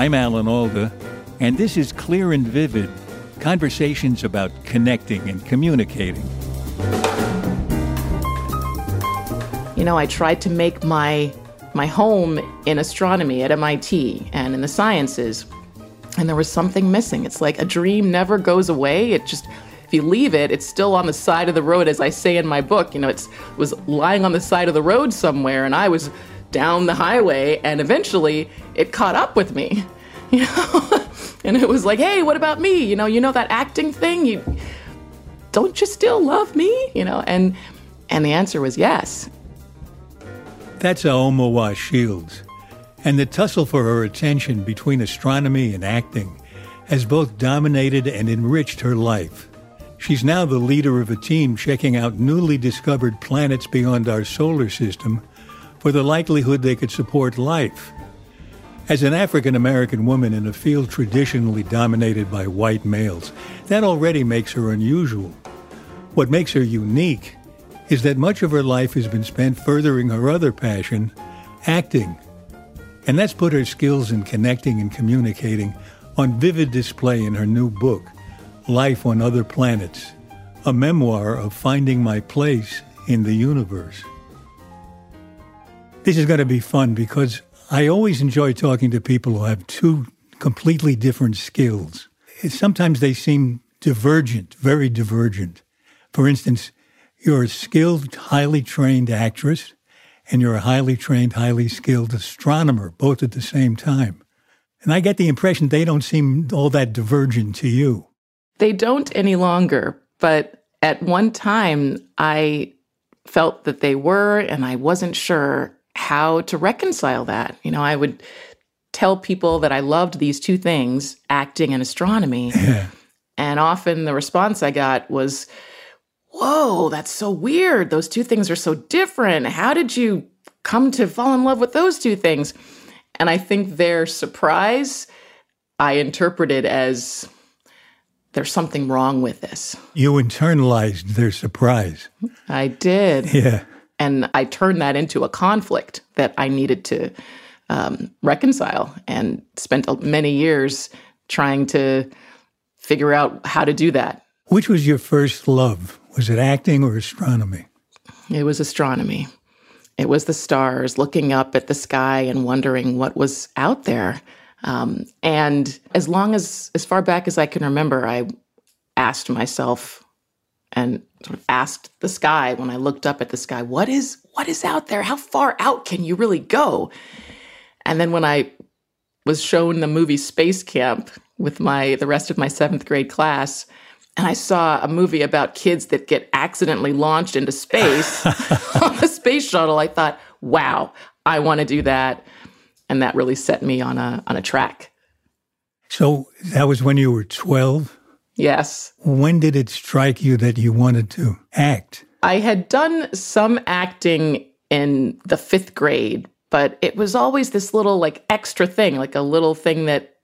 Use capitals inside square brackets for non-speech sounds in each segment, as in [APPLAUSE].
I'm Alan Alda, and this is Clear and Vivid conversations about connecting and communicating. You know, I tried to make my my home in astronomy at MIT and in the sciences, and there was something missing. It's like a dream never goes away. It just if you leave it, it's still on the side of the road, as I say in my book. You know, it's it was lying on the side of the road somewhere, and I was down the highway, and eventually it caught up with me. [LAUGHS] [LAUGHS] You know, and it was like, hey, what about me? You know, you know that acting thing. You don't you still love me? You know, and and the answer was yes. That's Aomawa Shields, and the tussle for her attention between astronomy and acting has both dominated and enriched her life. She's now the leader of a team checking out newly discovered planets beyond our solar system for the likelihood they could support life. As an African American woman in a field traditionally dominated by white males, that already makes her unusual. What makes her unique is that much of her life has been spent furthering her other passion, acting. And that's put her skills in connecting and communicating on vivid display in her new book, Life on Other Planets, a memoir of finding my place in the universe. This is going to be fun because I always enjoy talking to people who have two completely different skills. Sometimes they seem divergent, very divergent. For instance, you're a skilled, highly trained actress, and you're a highly trained, highly skilled astronomer, both at the same time. And I get the impression they don't seem all that divergent to you. They don't any longer, but at one time I felt that they were, and I wasn't sure how to reconcile that. You know, I would tell people that I loved these two things, acting and astronomy. [LAUGHS] Yeah. And often the response I got was, Whoa, that's so weird. Those two things are so different. How did you come to fall in love with those two things? And I think their surprise I interpreted as there's something wrong with this. You internalized their surprise. I did. Yeah. And I turned that into a conflict that I needed to um, reconcile and spent many years trying to figure out how to do that. Which was your first love? Was it acting or astronomy? It was astronomy. It was the stars, looking up at the sky and wondering what was out there. Um, and as long as, as far back as I can remember, I asked myself and sort of asked the sky when I looked up at the sky, what is what is out there? How far out can you really go? And then when I was shown the movie Space Camp with my the rest of my seventh grade class, and I saw a movie about kids that get accidentally launched into space [LAUGHS] [LAUGHS] on a space shuttle, I thought, wow, I want to do that. And that really set me on a on a track. So that was when you were 12? Yes. When did it strike you that you wanted to act? I had done some acting in the fifth grade, but it was always this little like extra thing, like a little thing that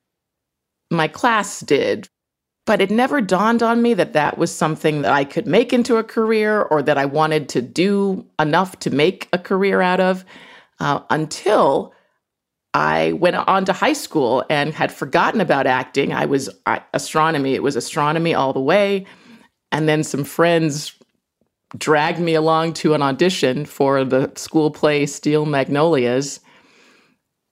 my class did. But it never dawned on me that that was something that I could make into a career or that I wanted to do enough to make a career out of uh, until I went on to high school and had forgotten about acting. I was uh, astronomy, it was astronomy all the way. And then some friends dragged me along to an audition for the school play Steel Magnolias.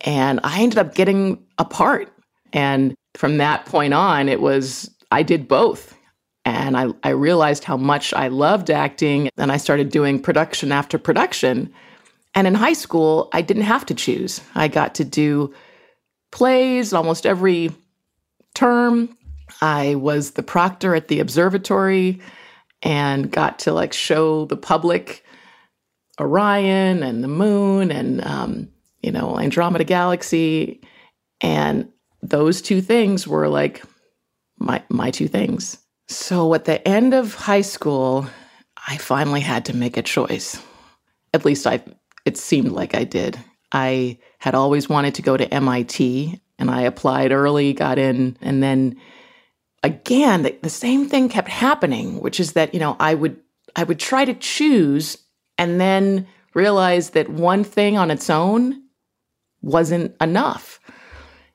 And I ended up getting a part. And from that point on, it was, I did both. And I, I realized how much I loved acting. And I started doing production after production. And in high school, I didn't have to choose. I got to do plays almost every term. I was the proctor at the observatory and got to like show the public Orion and the moon and, um, you know, Andromeda Galaxy. And those two things were like my, my two things. So at the end of high school, I finally had to make a choice. At least I it seemed like I did. I had always wanted to go to MIT and I applied early, got in, and then again, the, the, same thing kept happening, which is that, you know, I would I would try to choose and then realize that one thing on its own wasn't enough.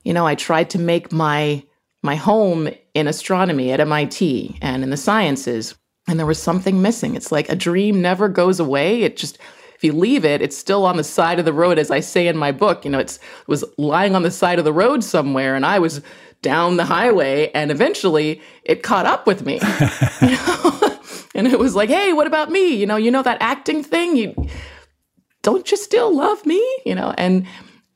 you know, I tried to make my my home in astronomy at MIT and in the sciences, and there was something missing. It's like a dream never goes away. It just if you leave it, it's still on the side of the road, as I say in my book. You know, it's it was lying on the side of the road somewhere, and I was down the highway, and eventually it caught up with me. you [LAUGHS] know? [LAUGHS] and it was like, hey, what about me? You know, you know that acting thing? You don't you still love me? You know, and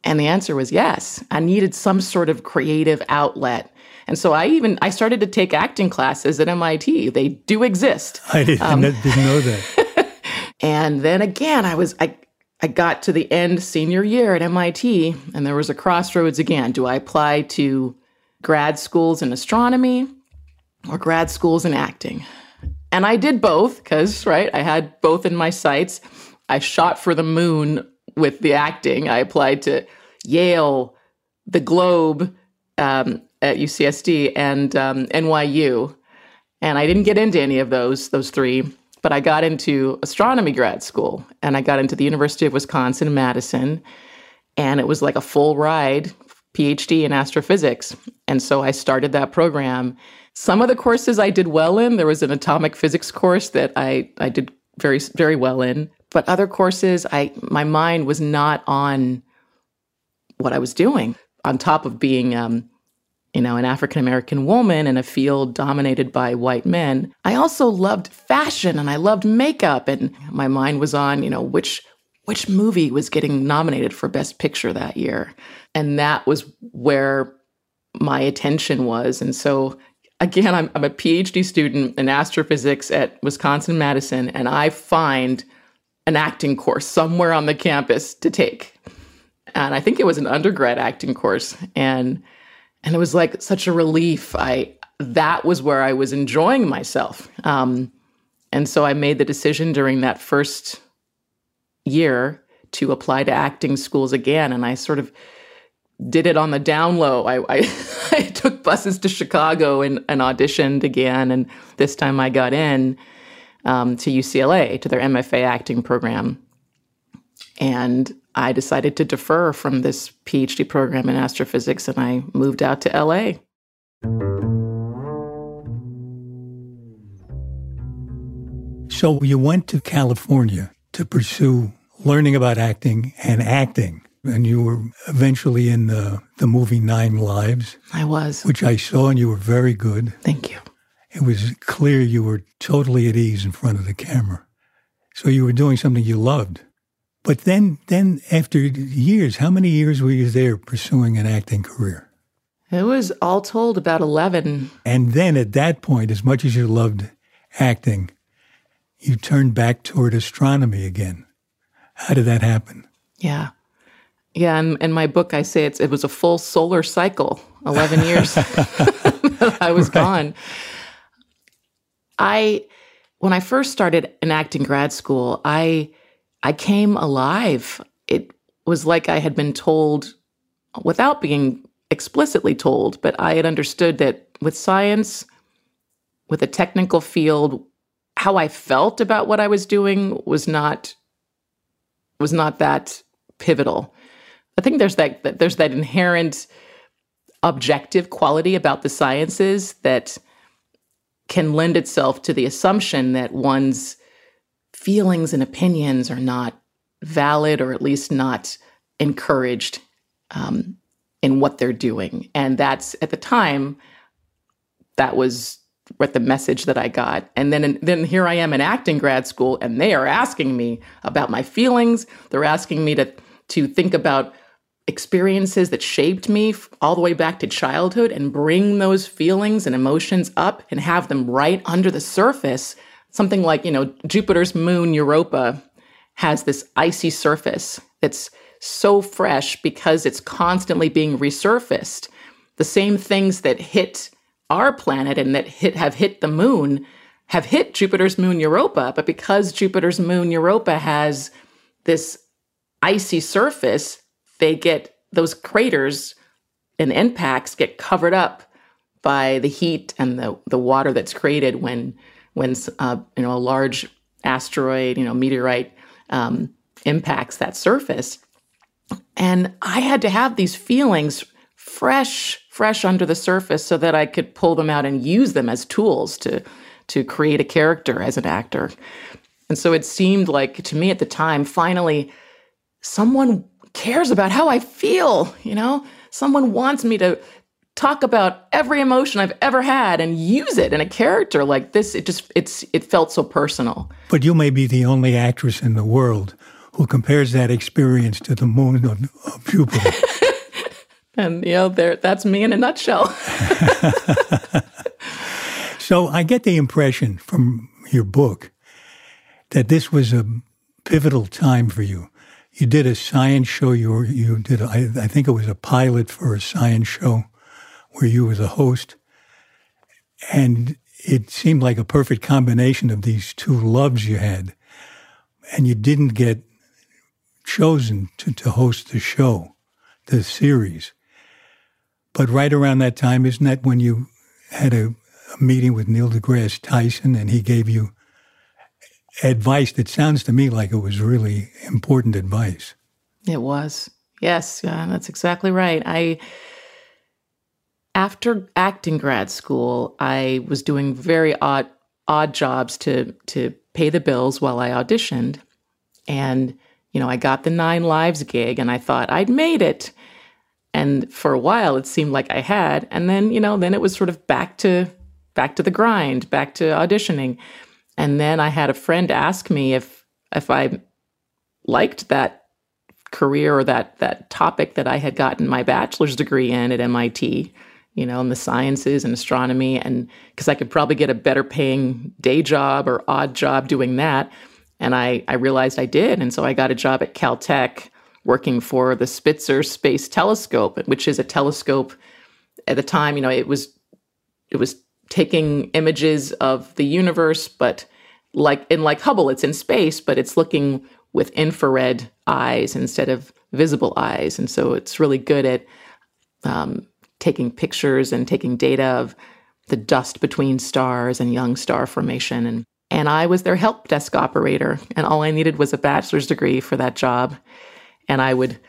and the answer was yes. I needed some sort of creative outlet. And so I even I started to take acting classes at MIT. They do exist. I didn't, um, didn't know that. [LAUGHS] and then again, I was I I got to the end senior year at MIT, and there was a crossroads again. Do I apply to grad schools in astronomy or grad schools in acting? And I did both because, right, I had both in my sights. I shot for the moon with the acting. I applied to Yale, the Globe um, at UCSD, and um, NYU. And I didn't get into any of those, those three, but I got into astronomy grad school and I got into the University of Wisconsin Madison. And it was like a full ride PhD in astrophysics. And so I started that program. Some of the courses I did well in, there was an atomic physics course that I, I did very, very well in. But other courses, I my mind was not on what I was doing. On top of being, um, you know, an African American woman in a field dominated by white men, I also loved fashion and I loved makeup, and my mind was on, you know, which which movie was getting nominated for Best Picture that year, and that was where my attention was. And so, again, I'm, I'm a PhD student in astrophysics at Wisconsin Madison, and I find an acting course somewhere on the campus to take. And I think it was an undergrad acting course. And and it was like such a relief. I that was where I was enjoying myself. Um, and so I made the decision during that first year to apply to acting schools again. And I sort of did it on the down low. I, I, [LAUGHS] I took buses to Chicago and, and auditioned again. And this time I got in um, to UCLA to their MFA acting program. And I decided to defer from this PhD program in astrophysics and I moved out to LA. So you went to California to pursue learning about acting and acting. And you were eventually in the, the movie Nine Lives. I was. Which I saw, and you were very good. Thank you it was clear you were totally at ease in front of the camera. So you were doing something you loved. But then, then after years, how many years were you there pursuing an acting career? It was all told about 11. And then at that point, as much as you loved acting, you turned back toward astronomy again. How did that happen? Yeah. Yeah, and in my book, I say it's, it was a full solar cycle, 11 years [LAUGHS] I was [LAUGHS] right. gone. I when I first started in acting grad school, I I came alive. It was like I had been told without being explicitly told, but I had understood that with science, with a technical field, how I felt about what I was doing was not was not that pivotal. I think there's that there's that inherent objective quality about the sciences that can lend itself to the assumption that one's feelings and opinions are not valid or at least not encouraged um, in what they're doing. And that's at the time, that was what the message that I got. And then, then here I am in acting grad school, and they are asking me about my feelings. They're asking me to to think about experiences that shaped me all the way back to childhood and bring those feelings and emotions up and have them right under the surface. Something like, you know, Jupiter's moon Europa has this icy surface that's so fresh because it's constantly being resurfaced. The same things that hit our planet and that hit have hit the moon have hit Jupiter's moon Europa, but because Jupiter's moon Europa has this icy surface, they get those craters and impacts get covered up by the heat and the, the water that's created when when uh, you know a large asteroid you know meteorite um, impacts that surface and i had to have these feelings fresh, fresh under the surface so that I could pull them out and use them as tools to to create a character as an actor. And so it seemed like to me at the time, finally, someone cares about how I feel, you know? Someone wants me to talk about every emotion I've ever had and use it in a character like this. It just it's it felt so personal. But you may be the only actress in the world who compares that experience to the moon of, of Jupiter. [LAUGHS] and you know, there that's me in a nutshell. [LAUGHS] so I get the impression from your book that this was a pivotal time for you. You did a science show. You were, you did. A, I, I think it was a pilot for a science show where you were the host, and it seemed like a perfect combination of these two loves you had, and you didn't get chosen to, to host the show, the series. But right around that time, isn't that when you had a, a meeting with Neil deGrasse Tyson and he gave you advice that sounds to me like it was really important advice? It was. Yes, yeah, that's exactly right. I after acting grad school, I was doing very odd odd jobs to to pay the bills while I auditioned. And you know, I got the 9 Lives gig and I thought I'd made it. And for a while it seemed like I had, and then, you know, then it was sort of back to back to the grind, back to auditioning. And then I had a friend ask me if if I liked that career or that that topic that I had gotten my bachelor's degree in at MIT you know, in the sciences and astronomy, and because I could probably get a better paying day job or odd job doing that. And I, I realized I did. And so I got a job at Caltech working for the Spitzer Space Telescope, which is a telescope at the time, you know, it was it was taking images of the universe, but like in like Hubble, it's in space, but it's looking with infrared eyes instead of visible eyes. And so it's really good at um, taking pictures and taking data of the dust between stars and young star formation. And, and I was their help desk operator. And all I needed was a bachelor's degree for that job. And I would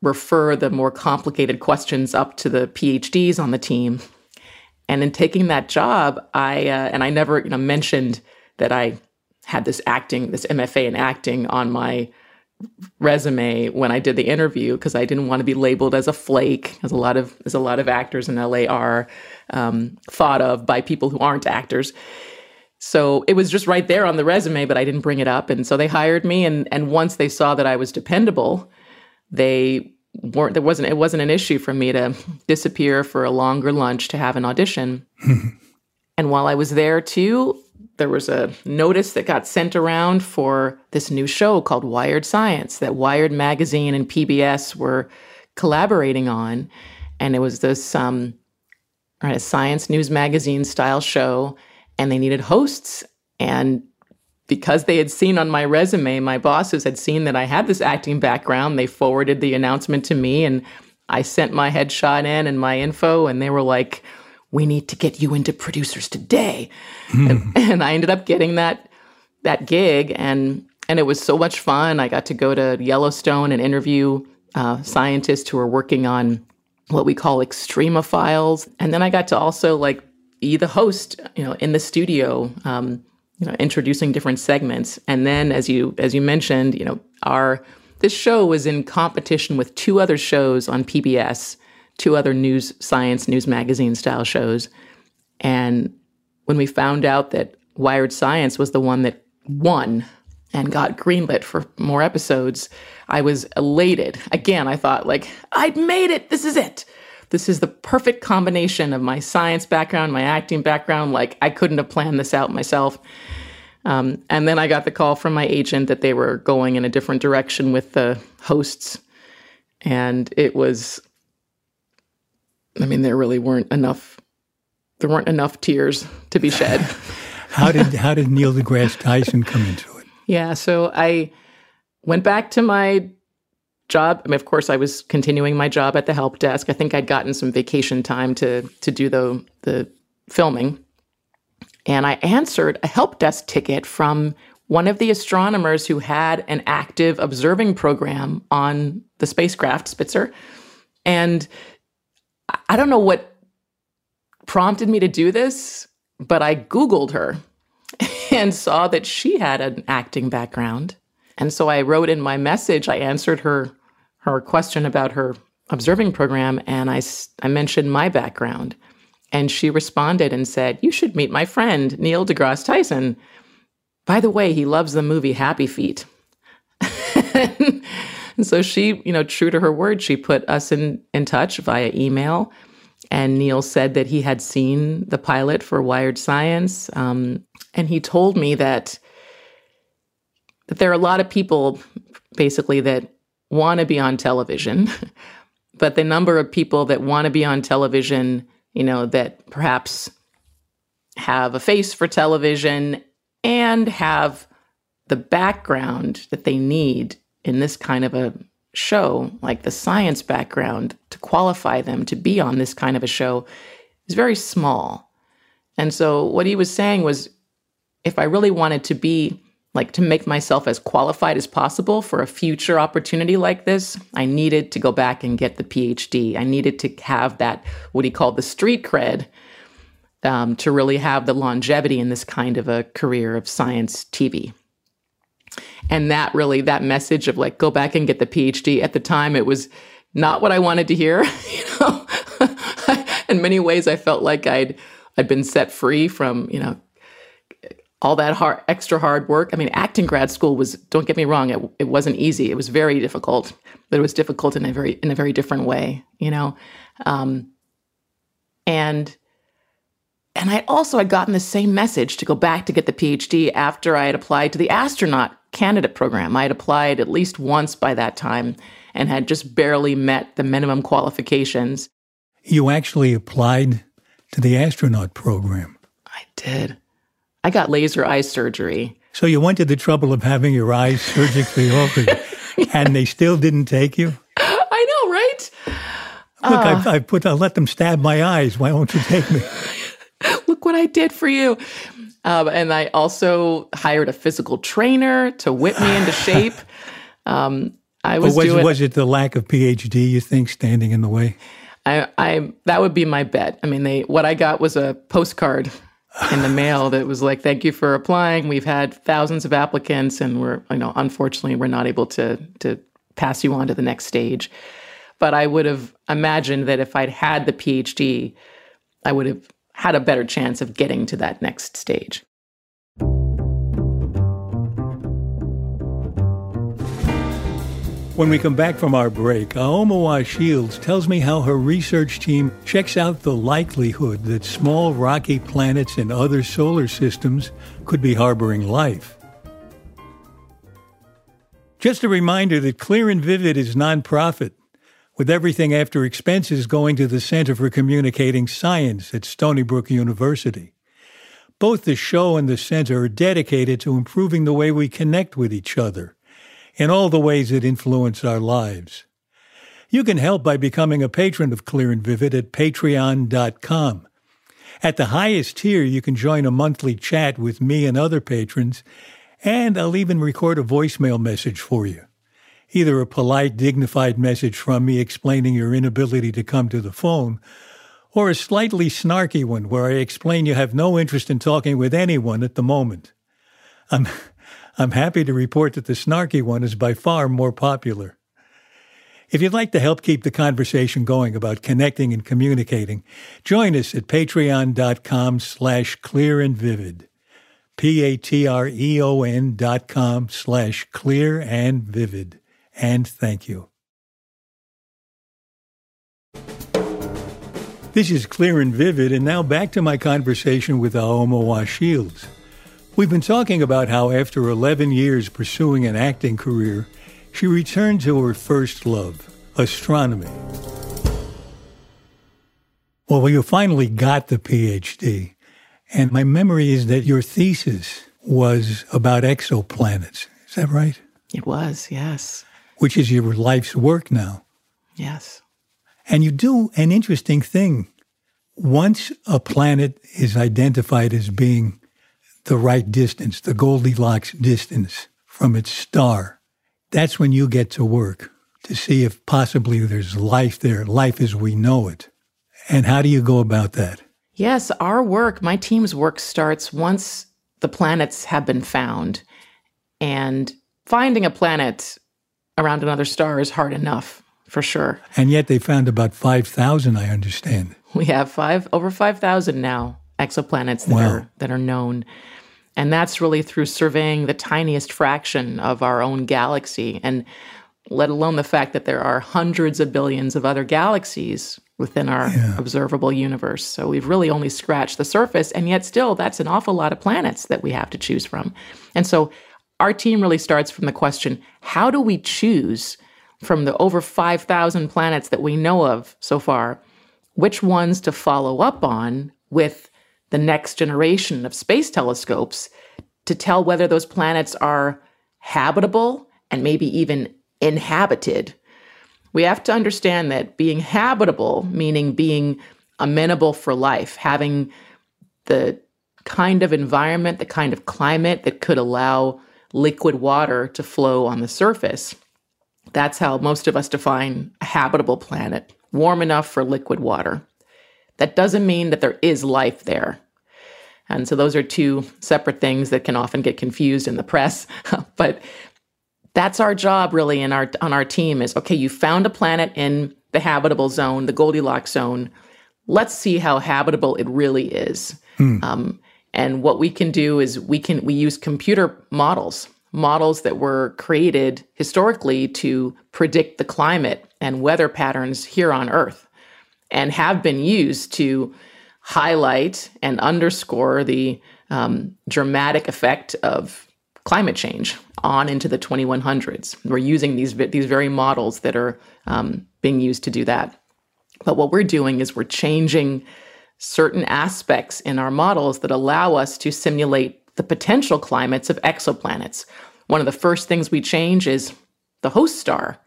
refer the more complicated questions up to the PhDs on the team. And in taking that job, I, uh, and I never you know, mentioned that I had this acting, this MFA in acting on my resume when I did the interview because I didn't want to be labeled as a flake, as a lot of as a lot of actors in LA are um, thought of by people who aren't actors. So it was just right there on the resume, but I didn't bring it up, and so they hired me. and And once they saw that I was dependable, they weren't there wasn't it wasn't an issue for me to disappear for a longer lunch to have an audition. [LAUGHS] and while I was there too, there was a notice that got sent around for this new show called Wired Science that Wired Magazine and PBS were collaborating on. And it was this um, a science news magazine style show, and they needed hosts. And because they had seen on my resume, my bosses had seen that I had this acting background, they forwarded the announcement to me, and I sent my headshot in and my info, and they were like, we need to get you into producers today. Mm. And, and, I ended up getting that that gig and and it was so much fun. I got to go to Yellowstone and interview uh, scientists who are working on what we call extremophiles. And then I got to also like be the host, you know, in the studio, um, you know, introducing different segments. And then as you as you mentioned, you know, our this show was in competition with two other shows on PBS two other news science news magazine style shows. And when we found out that Wired Science was the one that won and got greenlit for more episodes, I was elated. Again, I thought like I'd made it. This is it. This is the perfect combination of my science background, my acting background. Like I couldn't have planned this out myself. Um, and then I got the call from my agent that they were going in a different direction with the hosts. And it was I mean, there really weren't enough. There weren't enough tears to be shed. [LAUGHS] [LAUGHS] how did how did Neil deGrasse Tyson come into it? Yeah, so I went back to my job. I mean, of course, I was continuing my job at the help desk. I think I'd gotten some vacation time to to do the the filming, and I answered a help desk ticket from one of the astronomers who had an active observing program on the spacecraft Spitzer, and I don't know what prompted me to do this, but I Googled her [LAUGHS] and saw that she had an acting background. And so I wrote in my message, I answered her her question about her observing program and I, I mentioned my background. And she responded and said, You should meet my friend, Neil deGrasse Tyson. By the way, he loves the movie Happy Feet. [LAUGHS] and so she, you know, true to her word, she put us in, in touch via email. And Neil said that he had seen the pilot for Wired Science. Um, and he told me that, that there are a lot of people basically that want to be on television, [LAUGHS] but the number of people that want to be on television, you know, that perhaps have a face for television and have the background that they need in this kind of a show, like the science background to qualify them to be on this kind of a show, is very small. And so what he was saying was if I really wanted to be like to make myself as qualified as possible for a future opportunity like this, I needed to go back and get the PhD. I needed to have that, what he called the street cred, um, to really have the longevity in this kind of a career of science TV. And that really, that message of like, go back and get the PhD at the time, it was not what I wanted to hear. [LAUGHS] you know, [LAUGHS] in many ways, I felt like I'd, I'd been set free from, you know, all that hard, extra hard work. I mean, acting grad school was, don't get me wrong, it, it wasn't easy. It was very difficult, but it was difficult in a very, in a very different way, you know? Um, and, and I also had gotten the same message to go back to get the PhD after I had applied to the astronaut candidate program. I had applied at least once by that time and had just barely met the minimum qualifications. You actually applied to the astronaut program. I did. I got laser eye surgery. So you went to the trouble of having your eyes surgically [LAUGHS] altered, and they still didn't take you? I know, right? Look, uh, I, I put I let them stab my eyes. Why won't you take me? [LAUGHS] Look what I did for you. Um, and I also hired a physical trainer to whip me into [LAUGHS] shape. Um, I was, was, doing, was it the lack of PhD you think standing in the way? I, I that would be my bet. I mean, they what I got was a postcard in the mail that was like, "Thank you for applying. We've had thousands of applicants, and we're you know unfortunately we're not able to to pass you on to the next stage." But I would have imagined that if I'd had the PhD, I would have had a better chance of getting to that next stage. When we come back from our break, Aomawa Shields tells me how her research team checks out the likelihood that small rocky planets in other solar systems could be harboring life. Just a reminder that Clear and Vivid is nonprofit, with everything after expenses going to the Center for Communicating Science at Stony Brook University. Both the show and the center are dedicated to improving the way we connect with each other in all the ways that influence our lives. You can help by becoming a patron of Clear and Vivid at patreon.com. At the highest tier, you can join a monthly chat with me and other patrons, and I'll even record a voicemail message for you. Either a polite, dignified message from me explaining your inability to come to the phone, or a slightly snarky one where I explain you have no interest in talking with anyone at the moment. I'm [LAUGHS] I'm happy to report that the snarky one is by far more popular. If you'd like to help keep the conversation going about connecting and communicating, join us at patreon.com slash clear and vivid. P-A-T-R-E-O-N dot com slash clear and vivid. And thank you. This is Clear and Vivid, and now back to my conversation with Aomawa Shields. We've been talking about how after 11 years pursuing an acting career, she returned to her first love, astronomy. Well, you finally got the PhD. And my memory is that your thesis was about exoplanets. Is that right? It was, yes. Which is your life's work now. Yes. And you do an interesting thing. Once a planet is identified as being the right distance, the Goldilocks distance from its star, that's when you get to work to see if possibly there's life there, life as we know it. And how do you go about that? Yes, our work, my team's work starts once the planets have been found. And finding a planet around another star is hard enough, for sure. And yet they found about 5,000, I understand. We have five over 5,000 now exoplanets that wow. are that are known. And that's really through surveying the tiniest fraction of our own galaxy and let alone the fact that there are hundreds of billions of other galaxies within our yeah. observable universe. So we've really only scratched the surface and yet still that's an awful lot of planets that we have to choose from. And so our team really starts from the question, how do we choose from the over 5,000 planets that we know of so far which ones to follow up on with the next generation of space telescopes to tell whether those planets are habitable and maybe even inhabited. We have to understand that being habitable, meaning being amenable for life, having the kind of environment, the kind of climate that could allow liquid water to flow on the surface. That's how most of us define a habitable planet warm enough for liquid water. That doesn't mean that there is life there. And so those are two separate things that can often get confused in the press. [LAUGHS] but that's our job really in our on our team is okay, you found a planet in the habitable zone, the Goldilocks zone. Let's see how habitable it really is. Hmm. Um, and what we can do is we can we use computer models, models that were created historically to predict the climate and weather patterns here on Earth and have been used to highlight and underscore the um, dramatic effect of climate change on into the 2100s. We're using these these very models that are um, being used to do that. But what we're doing is we're changing certain aspects in our models that allow us to simulate the potential climates of exoplanets. One of the first things we change is the host star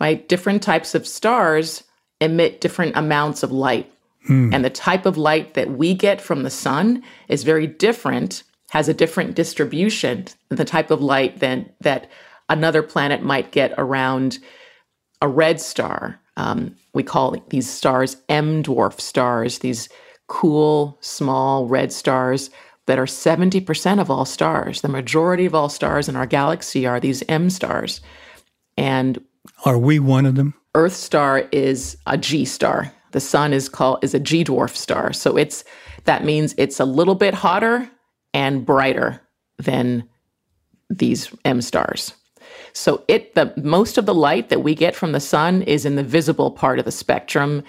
right? Different types of stars emit different amounts of light. Hmm. And the type of light that we get from the sun is very different, has a different distribution than the type of light than that another planet might get around a red star. Um, we call these stars M dwarf stars, these cool, small red stars that are 70% of all stars. The majority of all stars in our galaxy are these M stars. And are we one of them? Earth star is a G star. The sun is called is a G dwarf star. So it's that means it's a little bit hotter and brighter than these M stars. So it the most of the light that we get from the sun is in the visible part of the spectrum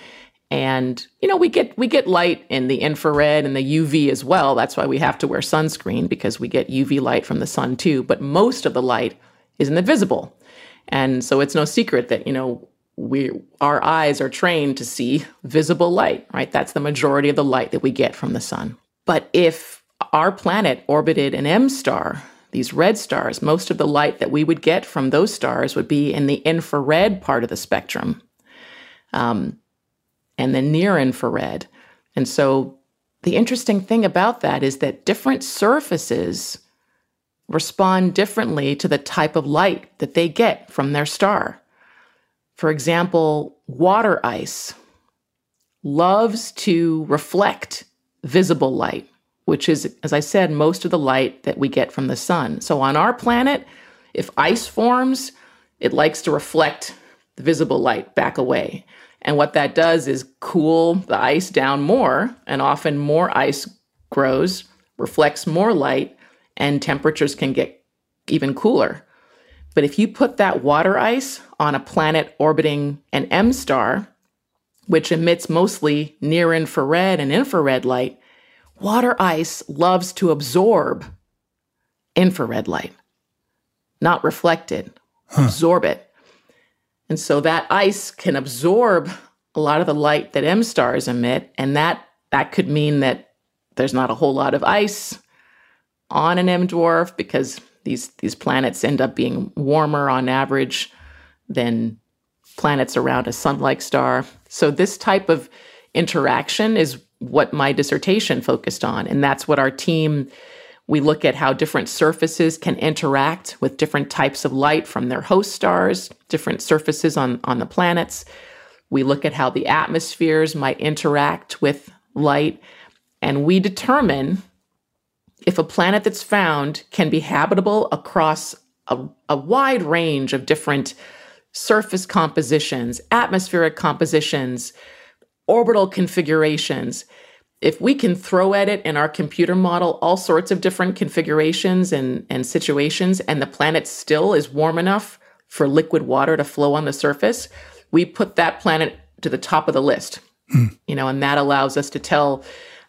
and you know we get we get light in the infrared and the UV as well. That's why we have to wear sunscreen because we get UV light from the sun too, but most of the light is in the visible. And so it's no secret that, you know, we our eyes are trained to see visible light, right? That's the majority of the light that we get from the sun. But if our planet orbited an M star, these red stars, most of the light that we would get from those stars would be in the infrared part of the spectrum, um, and the near infrared. And so the interesting thing about that is that different surfaces respond differently to the type of light that they get from their star. For example, water ice loves to reflect visible light, which is, as I said, most of the light that we get from the sun. So on our planet, if ice forms, it likes to reflect the visible light back away. And what that does is cool the ice down more, and often more ice grows, reflects more light, and temperatures can get even cooler. But if you put that water ice on a planet orbiting an M star, which emits mostly near infrared and infrared light, water ice loves to absorb infrared light, not reflect it, huh. absorb it. And so that ice can absorb a lot of the light that M stars emit, and that that could mean that there's not a whole lot of ice on an M dwarf because these these planets end up being warmer on average than planets around a sun-like star. So this type of interaction is what my dissertation focused on and that's what our team we look at how different surfaces can interact with different types of light from their host stars, different surfaces on, on the planets. We look at how the atmospheres might interact with light, and we determine if a planet that's found can be habitable across a, a wide range of different surface compositions, atmospheric compositions, orbital configurations. If we can throw at it in our computer model all sorts of different configurations and, and situations, and the planet still is warm enough for liquid water to flow on the surface, we put that planet to the top of the list. Mm. You know, and that allows us to tell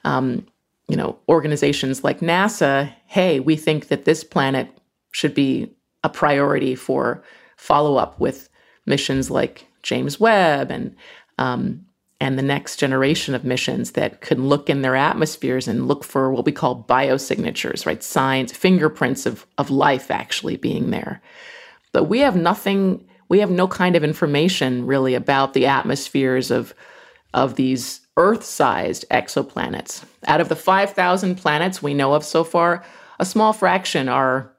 um, you know, organizations like NASA, hey, we think that this planet should be a priority for follow up with missions like James Webb and um, and the next generation of missions that can look in their atmospheres and look for what we call biosignatures, right? Signs, fingerprints of, of life actually being there. But we have nothing, we have no kind of information really about the atmospheres of, of these Earth sized exoplanets. Out of the 5,000 planets we know of so far, a small fraction are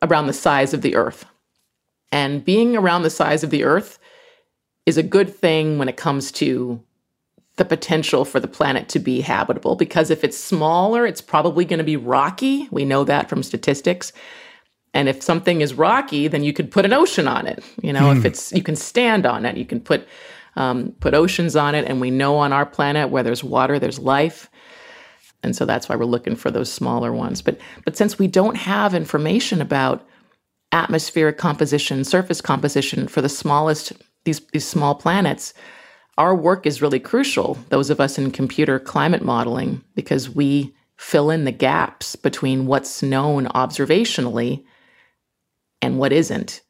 around the size of the Earth. And being around the size of the Earth is a good thing when it comes to the potential for the planet to be habitable because if it's smaller, it's probably going to be rocky. We know that from statistics. And if something is rocky, then you could put an ocean on it. You know, if hmm. it's you can stand on it, you can put um, put oceans on it. And we know on our planet where there's water, there's life. And so that's why we're looking for those smaller ones. But but since we don't have information about atmospheric composition, surface composition for the smallest these these small planets, our work is really crucial. Those of us in computer climate modeling because we fill in the gaps between what's known observationally and what isn't.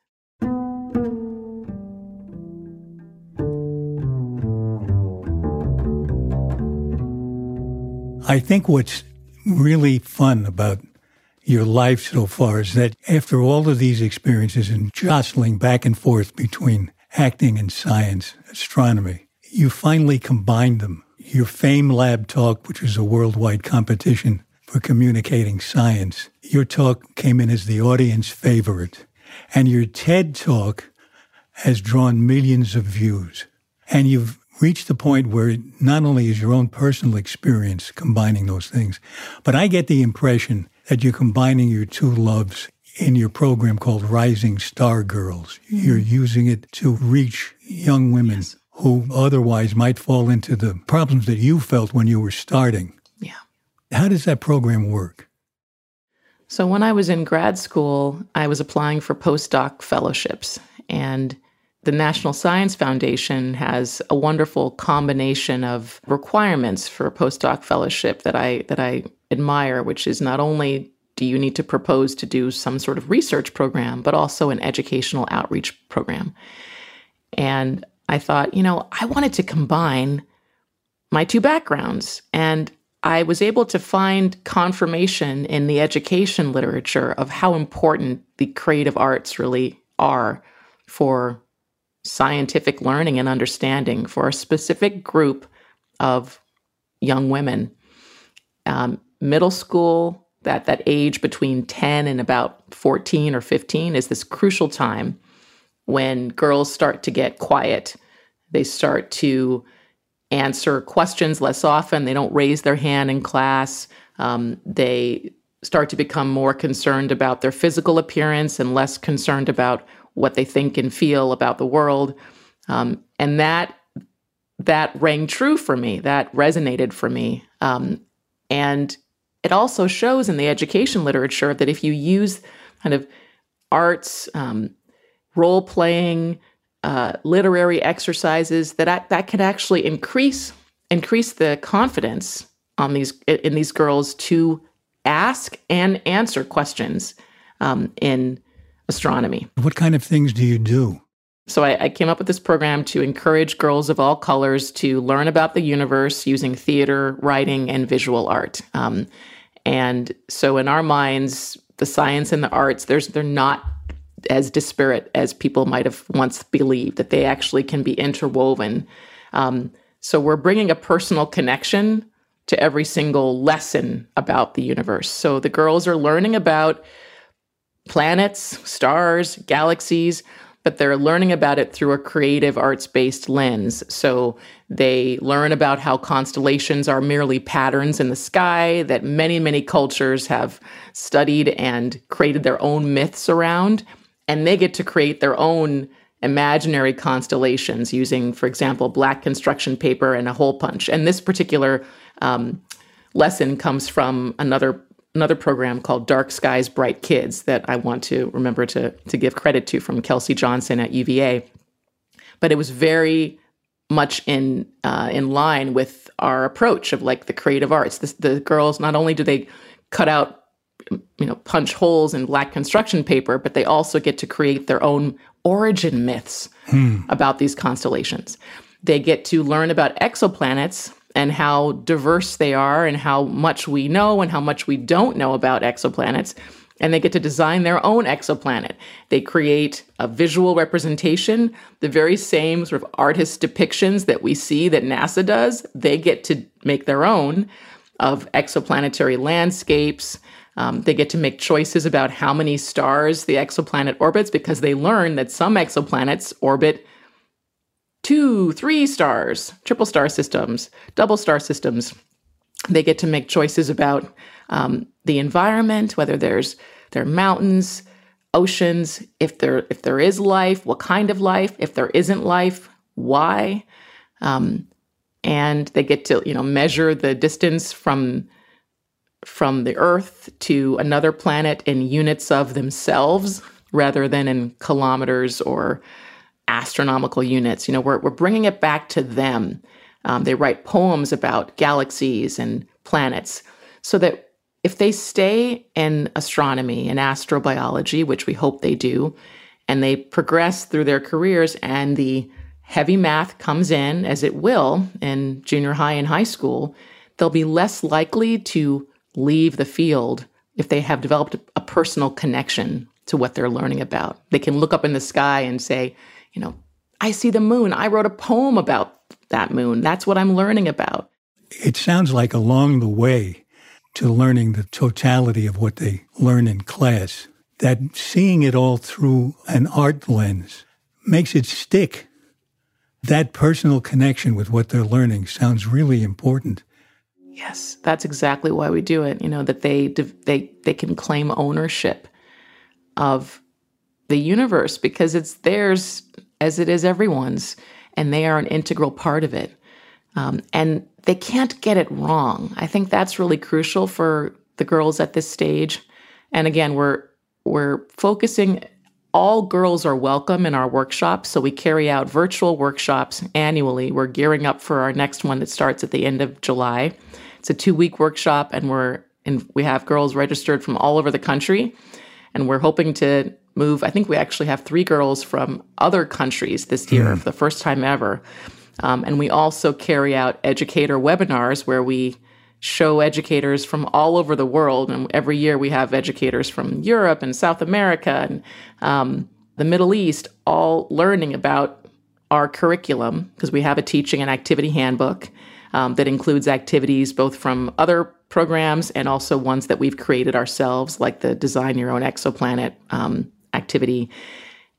I think what's really fun about your life so far is that after all of these experiences and jostling back and forth between acting and science, astronomy, you finally combined them. Your Fame Lab talk, which was a worldwide competition for communicating science, your talk came in as the audience favorite. And your TED talk has drawn millions of views. And you've reached the point where not only is your own personal experience combining those things, but I get the impression that you're combining your two loves in your program called Rising Star Girls. Mm-hmm. You're using it to reach young women yes. Who otherwise might fall into the problems that you felt when you were starting. Yeah. How does that program work? So, when I was in grad school, I was applying for postdoc fellowships. And the National Science Foundation has a wonderful combination of requirements for a postdoc fellowship that I that I admire, which is not only do you need to propose to do some sort of research program, but also an educational outreach program. And I thought, you know, I wanted to combine my two backgrounds and I was able to find confirmation in the education literature of how important the creative arts really are for scientific learning and understanding for a specific group of young women. Um, middle school, that, that age between 10 and about 14 or 15 is this crucial time when girls start to get quiet. They start to answer questions less often. They don't raise their hand in class. Um, they start to become more concerned about their physical appearance and less concerned about what they think and feel about the world. Um, and that that rang true for me. That resonated for me. Um, and it also shows in the education literature that if you use kind of arts, um, role playing, uh, literary exercises, that that can actually increase increase the confidence on these in these girls to ask and answer questions um, in astronomy. What kind of things do you do? So I, I, came up with this program to encourage girls of all colors to learn about the universe using theater, writing, and visual art. Um, and so in our minds, the science and the arts, there's they're not as disparate as people might have once believed. That they actually can be interwoven. Um, so we're bringing a personal connection to every single lesson about the universe. So the girls are learning about planets, stars, galaxies, but they're learning about it through a creative arts based lens. So they learn about how constellations are merely patterns in the sky that many, many cultures have studied and created their own myths around. And they get to create their own imaginary constellations using, for example, black construction paper and a hole punch. And this particular um, lesson comes from another another program called Dark Skies Bright Kids that I want to remember to to give credit to from Kelsey Johnson at UVA. But it was very much in uh, in line with our approach of like the creative arts. The girls not only do they cut out you know punch holes in black construction paper, but they also get to create their own origin myths hmm. about these constellations. They get to learn about exoplanets and how diverse they are and how much we know and how much we don't know about exoplanets. And they get to design their own exoplanet. They create a visual representation, the very same sort of artist depictions that we see that NASA does. They get to make their own of exoplanetary landscapes. Um, they get to make choices about how many stars the exoplanet orbits because they learn that some exoplanets orbit two, three stars, triple star systems, double star systems. They get to make choices about um, the environment, whether there's there are mountains, oceans, if there if there is life, what kind of life, if there isn't life, why, um, and they get to you know measure the distance from from the Earth to another planet in units of themselves rather than in kilometers or astronomical units. You know, we're, we're bringing it back to them. Um, they write poems about galaxies and planets so that if they stay in astronomy and astrobiology, which we hope they do, and they progress through their careers and the heavy math comes in, as it will in junior high and high school, they'll be less likely to leave the field if they have developed a personal connection to what they're learning about. They can look up in the sky and say, you know, I see the moon. I wrote a poem about that moon. That's what I'm learning about. It sounds like along the way to learning the totality of what they learn in class, that seeing it all through an art lens makes it stick. That personal connection with what they're learning sounds really important. Yes, that's exactly why we do it. You know that they they they can claim ownership of the universe because it's theirs as it is everyone's, and they are an integral part of it. Um, and they can't get it wrong. I think that's really crucial for the girls at this stage. And again, we're we're focusing all girls are welcome in our workshops. So we carry out virtual workshops annually. We're gearing up for our next one that starts at the end of July. It's a two week workshop, and we're and we have girls registered from all over the country. And we're hoping to move. I think we actually have three girls from other countries this year mm. for the first time ever. Um, and we also carry out educator webinars where we show educators from all over the world. And every year we have educators from Europe and South America and um, the Middle East all learning about our curriculum because we have a teaching and activity handbook um, that includes activities both from other programs and also ones that we've created ourselves, like the Design Your Own Exoplanet um, activity.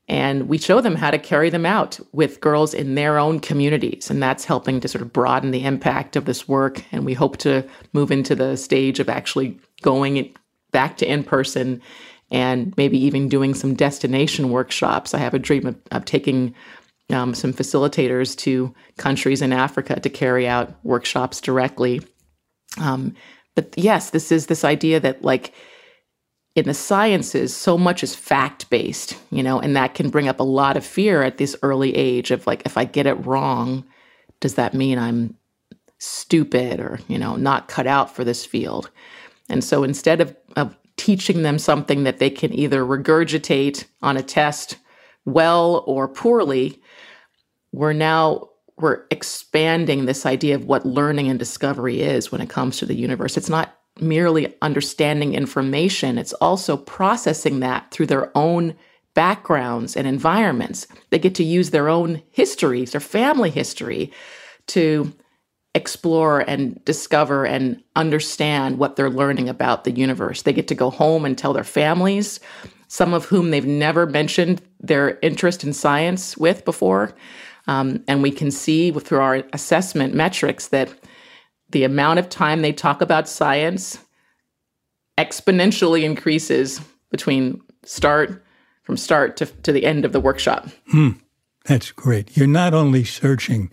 And we show them how to carry them out with girls in their own communities. And that's helping to sort of broaden the impact of this work. And we hope to move into the stage of actually going back to in person and maybe even doing some destination workshops. I have a dream of, of taking um, some facilitators to countries in Africa to carry out workshops directly. Um, but yes, this is this idea that, like, in the sciences, so much is fact based, you know, and that can bring up a lot of fear at this early age of like, if I get it wrong, does that mean I'm stupid or, you know, not cut out for this field? And so instead of, of teaching them something that they can either regurgitate on a test well or poorly, we're now we're expanding this idea of what learning and discovery is when it comes to the universe. It's not merely understanding information, it's also processing that through their own backgrounds and environments. They get to use their own histories, their family history, to explore and discover and understand what they're learning about the universe. They get to go home and tell their families, some of whom they've never mentioned their interest in science with before. Um, and we can see through our assessment metrics that the amount of time they talk about science exponentially increases between start from start to, to the end of the workshop. Hmm. That's great. You're not only searching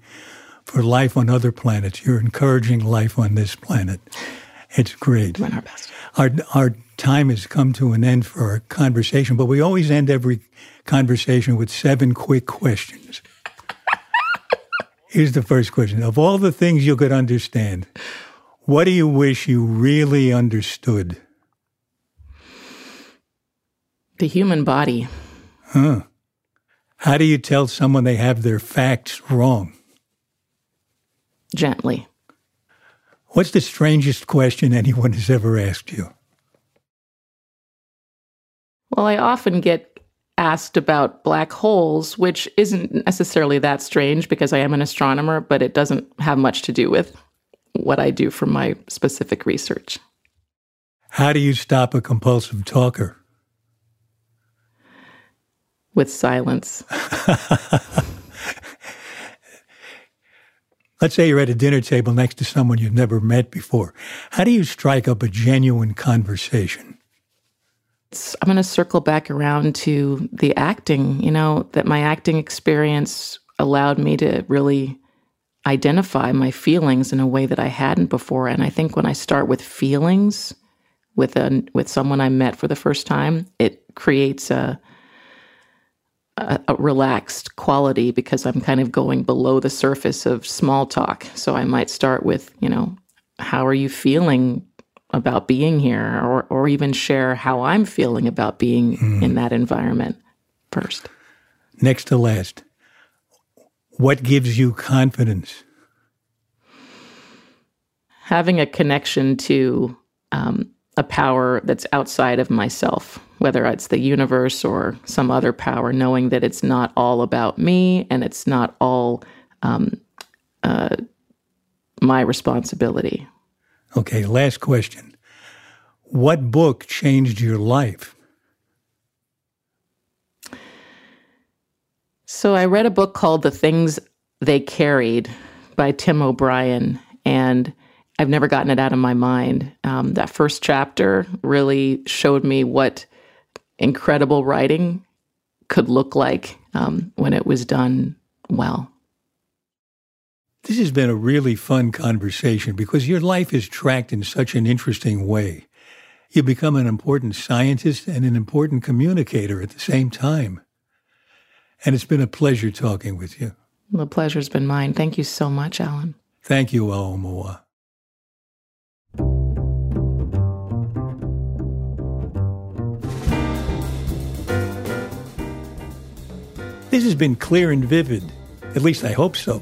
for life on other planets. You're encouraging life on this planet. It's great. Doing our best. Our, our time has come to an end for our conversation, but we always end every conversation with seven quick questions. Here's the first question. Of all the things you could understand, what do you wish you really understood? The human body. Huh. How do you tell someone they have their facts wrong? gently. What's the strangest question anyone has ever asked you? Well, I often get asked about black holes, which isn't necessarily that strange because I am an astronomer, but it doesn't have much to do with what I do for my specific research. How do you stop a compulsive talker? With silence. [LAUGHS] Let's say you're at a dinner table next to someone you've never met before. How do you strike up a genuine conversation? I'm going to circle back around to the acting, you know, that my acting experience allowed me to really identify my feelings in a way that I hadn't before. And I think when I start with feelings with a with someone I met for the first time, it creates a a, a, relaxed quality because I'm kind of going below the surface of small talk. So I might start with, you know, how are you feeling about being here or or even share how I'm feeling about being mm. in that environment first. Next to last. What gives you confidence? Having a connection to um, a power that's outside of myself, whether it's the universe or some other power, knowing that it's not all about me and it's not all um, uh, my responsibility. Okay, last question. What book changed your life? So I read a book called The Things They Carried by Tim O'Brien. And I've never gotten it out of my mind. Um, that first chapter really showed me what incredible writing could look like um, when it was done well. This has been a really fun conversation because your life is tracked in such an interesting way. You become an important scientist and an important communicator at the same time. And it's been a pleasure talking with you. The pleasure's been mine. Thank you so much, Alan. Thank you, Aomawa. This has been clear and vivid. At least I hope so.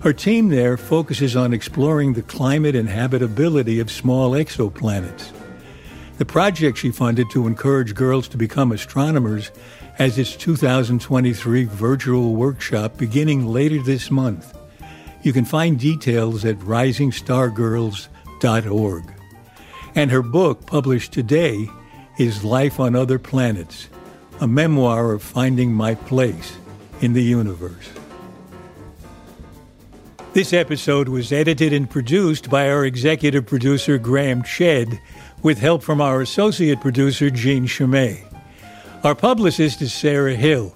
Her team there focuses on exploring the climate and habitability of small exoplanets. The project she funded to encourage girls to become astronomers has its 2023 virtual workshop beginning later this month. You can find details at risingstargirls.org. And her book, published today, is Life on Other Planets, a memoir of finding my place in the universe. This episode was edited and produced by our executive producer, Graham Chedd, with help from our associate producer, Jean Chimay. Our publicist is Sarah Hill.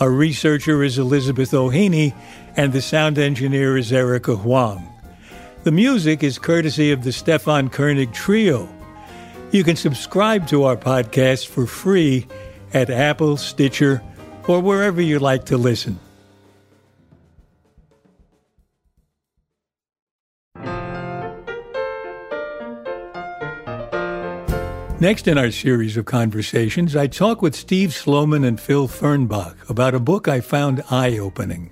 Our researcher is Elizabeth O'Haney, and the sound engineer is Erica Huang. The music is courtesy of the Stefan Koenig Trio. You can subscribe to our podcast for free at Apple, Stitcher, or wherever you like to listen. Next in our series of conversations, I talk with Steve Sloman and Phil Fernbach about a book I found eye opening.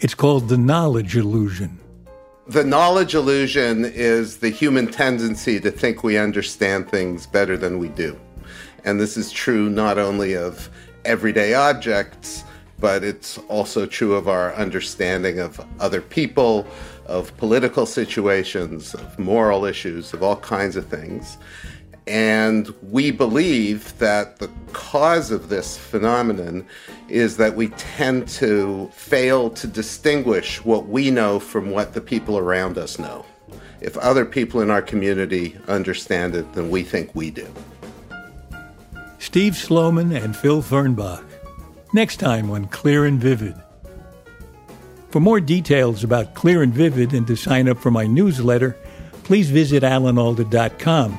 It's called The Knowledge Illusion. The knowledge illusion is the human tendency to think we understand things better than we do. And this is true not only of everyday objects, but it's also true of our understanding of other people, of political situations, of moral issues, of all kinds of things. And we believe that the cause of this phenomenon is that we tend to fail to distinguish what we know from what the people around us know. If other people in our community understand it, then we think we do. Steve Sloman and Phil Fernbach. Next time on Clear and Vivid. For more details about Clear and Vivid and to sign up for my newsletter, please visit alanalda.com.